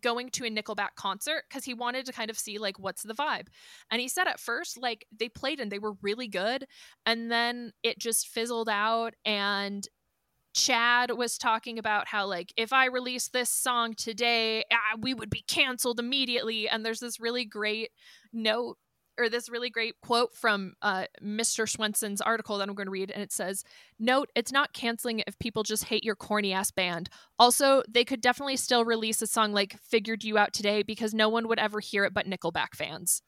going to a Nickelback concert because he wanted to kind of see like what's the vibe. And he said at first, like they played and they were really good, and then it just fizzled out and Chad was talking about how like if I release this song today, ah, we would be canceled immediately. And there's this really great note or this really great quote from uh, Mr. Swenson's article that I'm going to read, and it says, "Note: It's not canceling if people just hate your corny ass band. Also, they could definitely still release a song like "Figured You Out Today" because no one would ever hear it but Nickelback fans."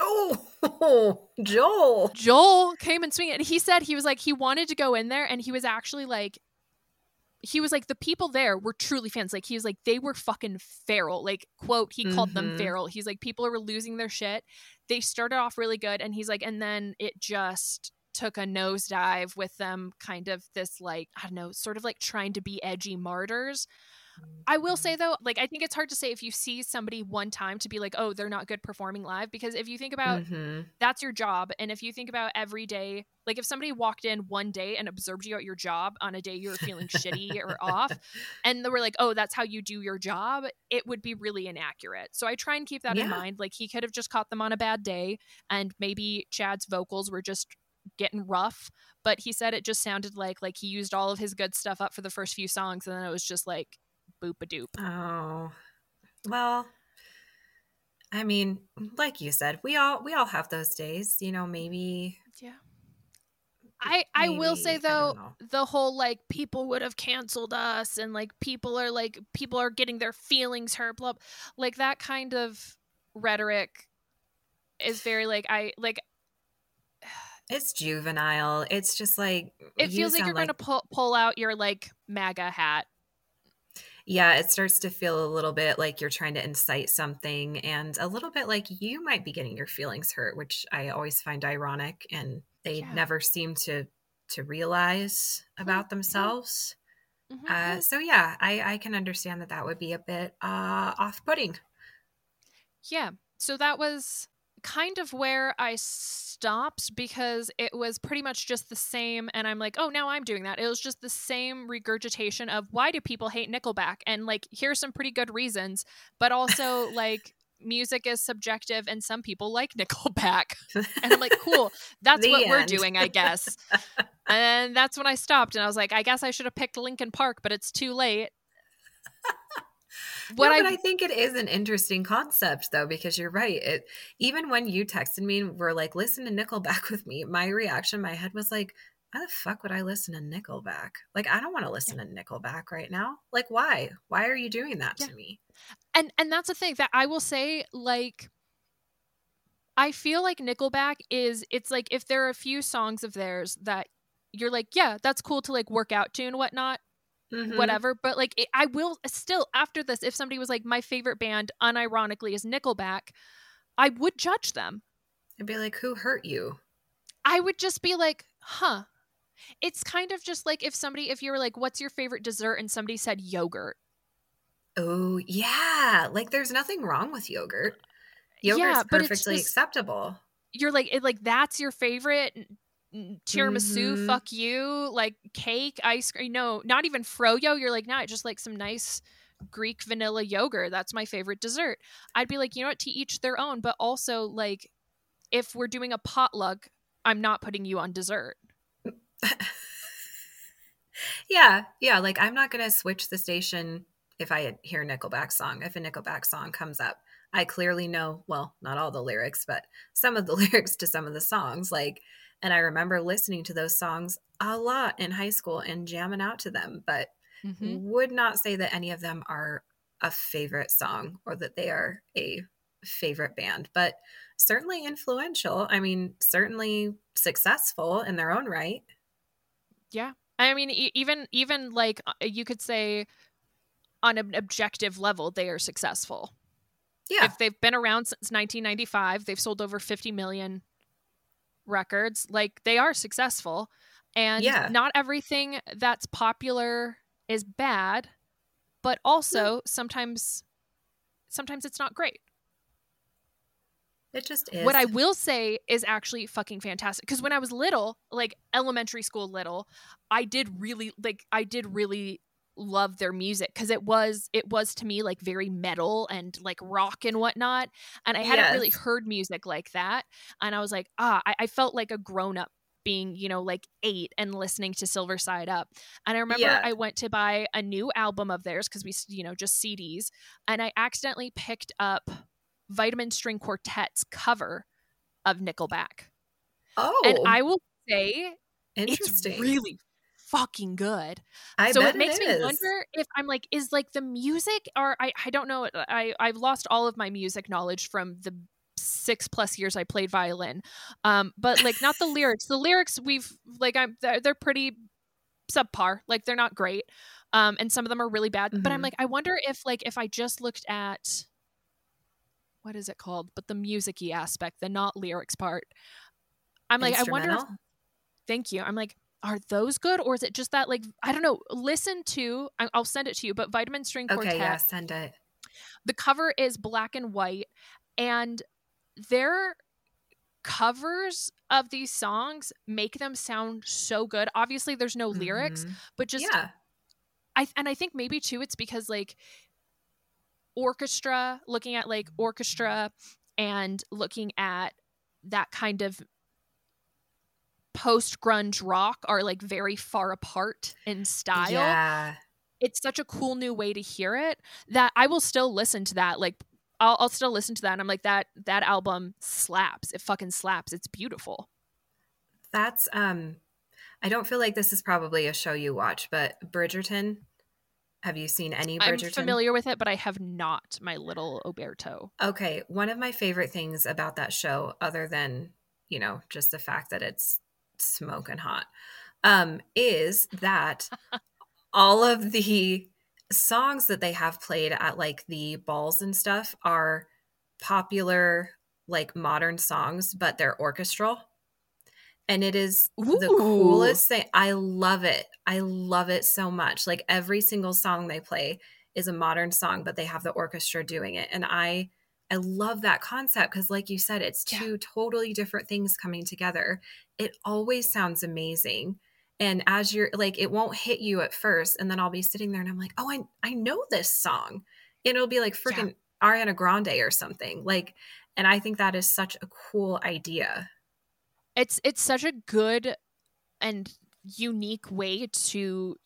Oh, Joel! Joel came and swing it. And he said he was like he wanted to go in there, and he was actually like he was like the people there were truly fans. Like he was like they were fucking feral. Like quote he called mm-hmm. them feral. He's like people were losing their shit. They started off really good and he's like and then it just took a nosedive with them kind of this like i don't know sort of like trying to be edgy martyrs I will say though, like I think it's hard to say if you see somebody one time to be like, oh, they're not good performing live because if you think about mm-hmm. that's your job, and if you think about every day, like if somebody walked in one day and observed you at your job on a day you were feeling shitty or off, and they were like, oh, that's how you do your job, it would be really inaccurate. So I try and keep that yeah. in mind. Like he could have just caught them on a bad day, and maybe Chad's vocals were just getting rough but he said it just sounded like like he used all of his good stuff up for the first few songs and then it was just like boop a doop. Oh, well, I mean, like you said, we all we all have those days. You know, maybe. Yeah. I I maybe, will say though, the whole like people would have canceled us, and like people are like people are getting their feelings hurt, blah, like that kind of rhetoric is very like I like it's juvenile. It's just like it feels like you're like... going to pull pull out your like MAGA hat yeah, it starts to feel a little bit like you're trying to incite something and a little bit like you might be getting your feelings hurt, which I always find ironic and they yeah. never seem to to realize about mm-hmm. themselves. Mm-hmm. Uh, mm-hmm. so yeah, I, I can understand that that would be a bit uh, off-putting. Yeah. So that was kind of where I stopped because it was pretty much just the same. And I'm like, oh, now I'm doing that. It was just the same regurgitation of why do people hate Nickelback? And like, here's some pretty good reasons, but also like, music is subjective and some people like Nickelback. And I'm like, cool, that's what end. we're doing, I guess. and that's when I stopped and I was like, I guess I should have picked Linkin Park, but it's too late what no, I, but I think it is an interesting concept though, because you're right. It even when you texted me and were like, listen to Nickelback with me, my reaction, my head was like, why the fuck would I listen to Nickelback? Like, I don't want to listen yeah. to Nickelback right now. Like, why? Why are you doing that yeah. to me? And and that's the thing that I will say, like I feel like Nickelback is it's like if there are a few songs of theirs that you're like, yeah, that's cool to like work out to and whatnot mm-hmm. whatever. But like, it, I will still after this, if somebody was like, my favorite band, unironically, is Nickelback, I would judge them. I'd be like, who hurt you? I would just be like, huh. It's kind of just like if somebody, if you were like, what's your favorite dessert? And somebody said yogurt. Oh, yeah. Like, there's nothing wrong with yogurt. Yogurt's yeah, perfectly just, acceptable. You're like, it, like, that's your favorite tiramisu, mm-hmm. fuck you, like cake, ice cream. No, not even froyo. You're like, nah, just like some nice Greek vanilla yogurt. That's my favorite dessert. I'd be like, you know what, to each their own. But also, like, if we're doing a potluck, I'm not putting you on dessert. yeah, yeah. Like, I'm not gonna switch the station if I hear a Nickelback song, if a Nickelback song comes up, I clearly know, well, not all the lyrics, but some of the lyrics to some of the songs. Like, and I remember listening to those songs a lot in high school and jamming out to them, but mm-hmm. would not say that any of them are a favorite song or that they are a favorite band, but certainly influential. I mean, certainly successful in their own right. Yeah. I mean, even even like uh, you could say on an objective level, they are successful. Yeah. If they've been around since 1995, they've sold over 50 million records. Like they are successful. And yeah. not everything that's popular is bad, but also sometimes sometimes it's not great. It just is. What I will say is actually fucking fantastic. Because when I was little, like elementary school little, I did really like I did really love their music because it was it was to me like very metal and like rock and whatnot and i hadn't yes. really heard music like that and i was like ah I, I felt like a grown-up being you know like eight and listening to silver side up and i remember yeah. i went to buy a new album of theirs because we you know just cds and i accidentally picked up vitamin string quartet's cover of nickelback oh and i will say it's really fucking good. I so it makes it me wonder if I'm like, is like the music or I, I don't know. I, I've lost all of my music knowledge from the six plus years I played violin. Um, but like not the lyrics. The lyrics we've like I'm they're, they're pretty subpar. Like they're not great. Um, and some of them are really bad. Mm-hmm. But I'm mm-hmm. like, I wonder if like if I just looked at what is it called? But the musicy aspect, the not lyrics part. I'm like, I wonder if, thank you. I'm like, are those good or is it just that like i don't know listen to i'll send it to you but vitamin string quartet okay yeah send it. The cover is black and white and their covers of these songs make them sound so good. Obviously there's no lyrics mm-hmm. but just yeah. I and i think maybe too it's because like orchestra looking at like orchestra and looking at that kind of post grunge rock are like very far apart in style. Yeah. It's such a cool new way to hear it that I will still listen to that. Like I'll, I'll still listen to that and I'm like that that album slaps. It fucking slaps. It's beautiful. That's um I don't feel like this is probably a show you watch, but Bridgerton have you seen any Bridgerton? I'm familiar with it, but I have not, my little Oberto. Okay. One of my favorite things about that show, other than, you know, just the fact that it's smoking hot um, is that all of the songs that they have played at like the balls and stuff are popular like modern songs but they're orchestral and it is Ooh. the coolest thing i love it i love it so much like every single song they play is a modern song but they have the orchestra doing it and i I love that concept because, like you said, it's two yeah. totally different things coming together. It always sounds amazing. And as you're like, it won't hit you at first. And then I'll be sitting there and I'm like, oh, I, I know this song. And it'll be like freaking yeah. Ariana Grande or something. Like, and I think that is such a cool idea. It's it's such a good and unique way to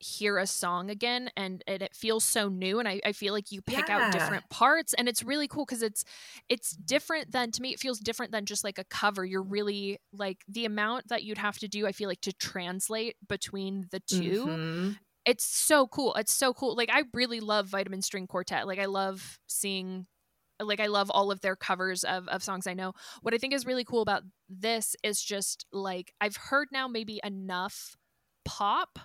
hear a song again and, and it feels so new and I, I feel like you pick yeah. out different parts and it's really cool because it's it's different than to me it feels different than just like a cover you're really like the amount that you'd have to do i feel like to translate between the 2 mm-hmm. it's so cool it's so cool like i really love vitamin string quartet like i love seeing like I love all of their covers of, of songs I know. What I think is really cool about this is just like I've heard now maybe enough pop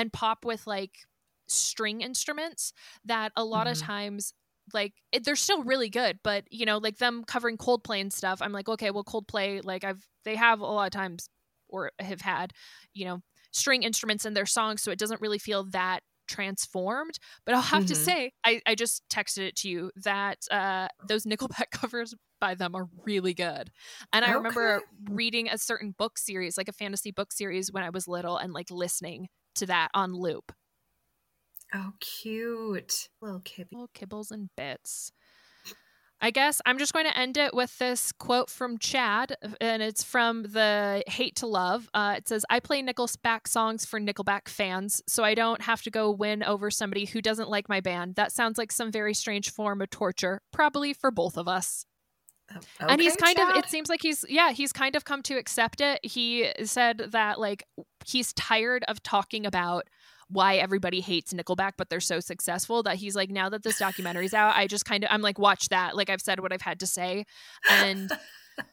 and pop with like string instruments that a lot mm-hmm. of times like it, they're still really good but you know like them covering coldplay and stuff i'm like okay well coldplay like i've they have a lot of times or have had you know string instruments in their songs so it doesn't really feel that transformed but i'll have mm-hmm. to say I, I just texted it to you that uh those nickelback covers by them are really good and i okay. remember reading a certain book series like a fantasy book series when i was little and like listening to that on loop. Oh, cute. Little kibble. Little kibbles and bits. I guess I'm just going to end it with this quote from Chad, and it's from the Hate to Love. Uh, it says, I play Nickelback songs for Nickelback fans, so I don't have to go win over somebody who doesn't like my band. That sounds like some very strange form of torture, probably for both of us. Okay, and he's kind Chad. of, it seems like he's, yeah, he's kind of come to accept it. He said that, like, he's tired of talking about why everybody hates Nickelback, but they're so successful that he's like, now that this documentary's out, I just kind of, I'm like, watch that. Like, I've said what I've had to say. And,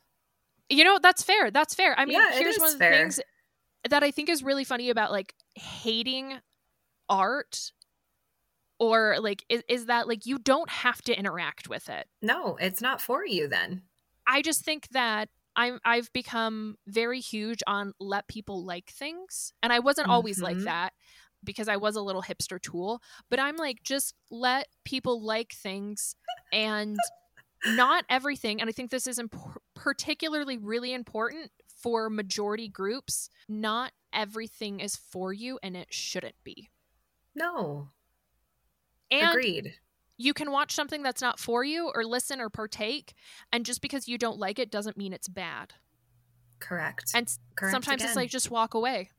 you know, that's fair. That's fair. I mean, Yeah, here's one of the fair. things that I think is really funny about like hating art or like, is, is that like you don't have to interact with it. no, it's not for you then. I just think that I'm I've become very huge on let people like things. And I wasn't always like Mhm. that because I was a little hipster tool, but I'm like just let people like things and not everything and I think this is imp- particularly really important for majority groups. Not everything is for you and it shouldn't be. No, And agreed. You can watch something that's not for you or listen or partake and just because you don't like it doesn't mean it's bad. Correct. And Correct sometimes it's like just walk away.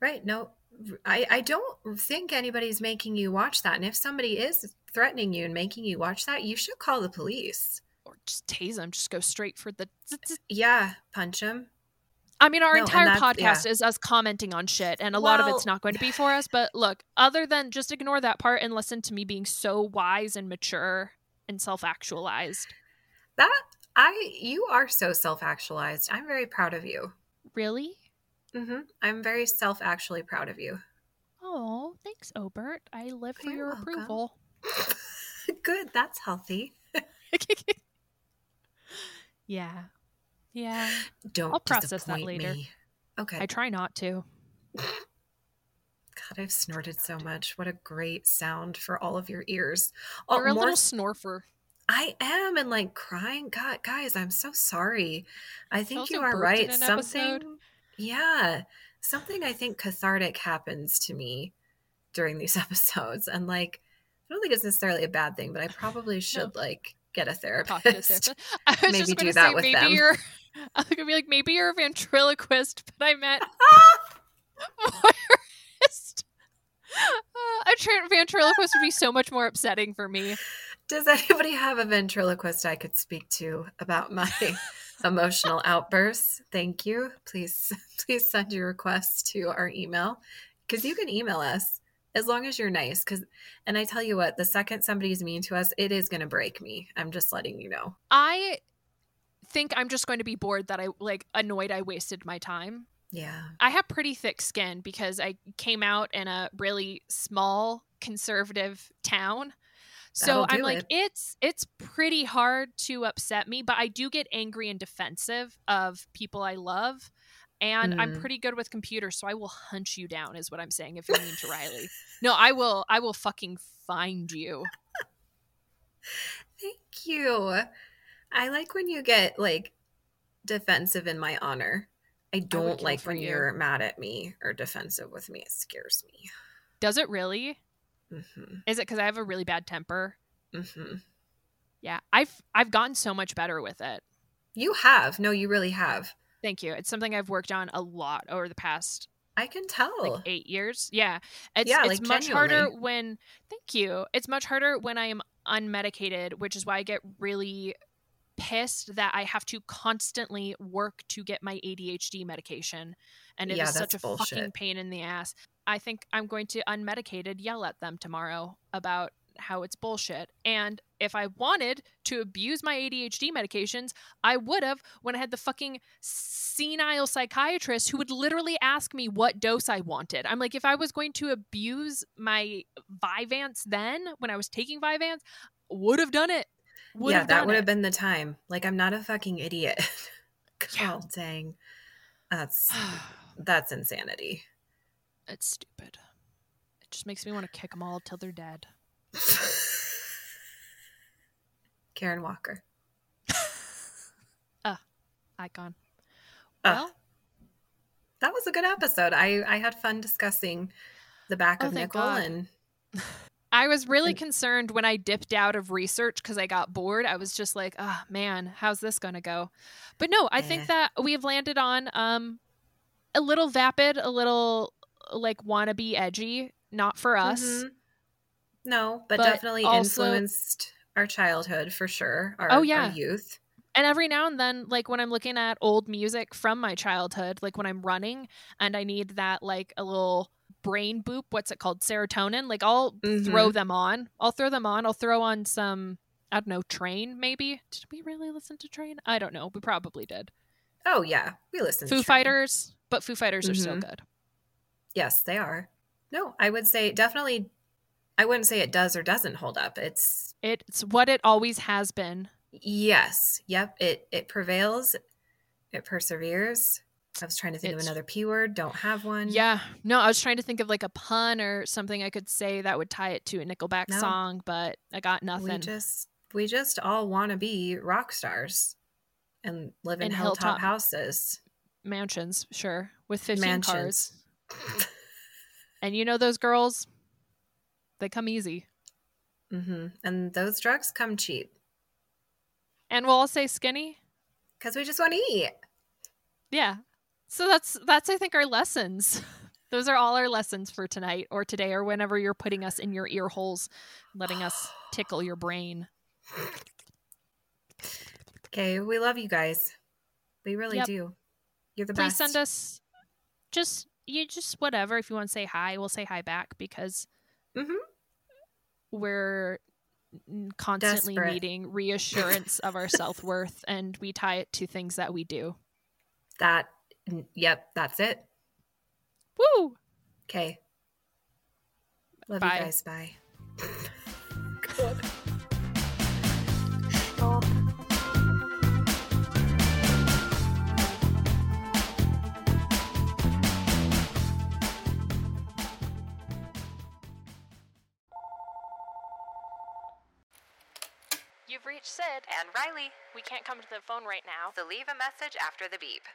Right. No, I, I don't think anybody's making you watch that. And if somebody is threatening you and making you watch that, you should call the police. or just tase them, just go straight for the. Yeah, punch them. I mean, our No, entire podcast is us commenting on shit, and a lot of it's not going to be for us. But look, other than just ignore that part and listen to me being so wise and mature and self actualized. That I you are so self-actualized. I'm very proud of you. Really? Mm-hmm. I'm very self-actually proud of you. Oh, thanks, Obert. I live for You're your welcome. approval. Good. That's healthy. yeah. Yeah. Don't I'll process that later. me. Okay. I try not to. God, I've snorted so much. What a great sound for all of your ears. Oh, You're a more little snorfer. I am and like crying. God, guys, I'm so sorry. I think you are right. Something, episode. yeah, something I think cathartic happens to me during these episodes, and like, I don't think it's necessarily a bad thing, but I probably should like get a to a therapist. therapist. I was Maybe just do that say with maybe them. you're. I was gonna be like maybe you're a ventriloquist, but I meant voyeurist. Uh, a tra- ventriloquist would be so much more upsetting for me. Does anybody have a ventriloquist I could speak to about my emotional outbursts? Thank you. Please, please send your requests to our email because you can email us as long as you're nice. Because, and I tell you what, the second somebody's mean to us, it is going to break me. I'm just letting you know. I think I'm just going to be bored that I like annoyed I wasted my time. Yeah. I have pretty thick skin because I came out in a really small conservative town. So I'm like it. it's it's pretty hard to upset me, but I do get angry and defensive of people I love. And I'm Mm. pretty good with computers, so I will hunt you down is what I'm saying if you're mean to Riley. No, I will I will fucking find you. Thank you. I like when you get like defensive in my honor. I don't kill like when you. you're mad at me or defensive with me. It scares me. Does it really? hmm Is it cuz I have a really bad temper? hmm Yeah. I've I've gotten so much better with it. You have. No, you really have. Thank you. It's something I've worked on a lot over the past I can tell. like eight years. Yeah, it's Yeah, it's like, much harder when. Thank you. It's much harder when I am unmedicated, which is why I get really pissed that I have to constantly work to get my ADHD medication, and it is Yeah, such that's a fucking pain in the ass. I think I'm going to unmedicated yell at them tomorrow about how it's bullshit. And if I wanted to abuse my ADHD medications, I would have when I had the fucking senile psychiatrist who would literally ask me what dose I wanted. I'm like, if I was going to abuse my Vyvanse then, when I was taking Vyvanse, would have done it. Would yeah, that would have been the time. Like I'm not a fucking idiot. Yeah. Dang. That's that's insanity. it's stupid. It just makes me want to kick them all till they're dead. Karen Walker. Icon. Uh, Well, that was a good episode. I I had fun discussing the back Oh, of Nickel God. and I was really And- concerned when I dipped out of research because I got bored. I was just like, oh man, how's this going to go? But no, I Eh. think that we've landed on um, a little vapid, a little like wannabe edgy, not for us. Mhm. No, but, But definitely also- influenced our childhood for sure. Our, Oh, yeah. our youth. And every now and then, like when I'm looking at old music from my childhood, like when I'm running and I need that, like a little brain boop, what's it called? Serotonin. Like I'll throw them on. I'll throw them on. I'll throw on some, I don't know, Train maybe. Did we really listen to Train? I don't know. We probably did. Oh yeah, we listened. Foo to Train. Fighters, but Foo Fighters are still Mhm. good. Yes, they are. No, I would say definitely. I wouldn't say it does or doesn't hold up. It's It's what it always has been. yes, yep. It it prevails. It perseveres. I was trying to think It's- of another p word. Don't have one. Yeah. No, I was trying to think of like a pun or something I could say that would tie it to a Nickelback No. song, but I got nothing. we just we just all want to be rock stars and live in And hilltop, hilltop houses. Mansions, sure, with 15 Mansions. cars. And you know those girls, they come easy. Mm-hmm. And those drugs come cheap And we'll all say skinny. because we just want to eat. Yeah. So that's that's I think our lessons. Those are all our lessons for tonight or today or whenever you're putting us in your ear holes, letting us tickle your brain. Okay, we love you guys. We really Yep. do. You're the Please best. Please send us just you just whatever if you want to say hi, we'll say hi back because Mhm. we're constantly Desperate. needing reassurance of our self-worth and we tie it to things that we do. That. Yep, that's it. Woo! Okay. Love Bye. you guys. Bye. Sid. And Riley, We can't come to the phone right now. so leave a message after the beep.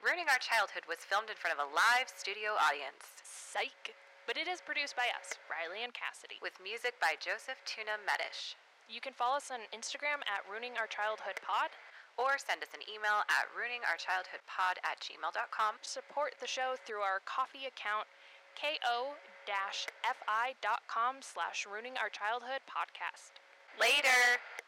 Ruining Our Childhood was filmed in front of a live studio audience Psych. But it is produced by us, Riley and Cassidy. with music by Joseph Tuna Medish. You can follow us on Instagram at Ruining Our Childhood Pod. Or send us an email at ruiningourchildhoodpod at gmail.com. Support the show through our Ko-fi account, ko-fi.com slash ruining our childhood podcast. Later!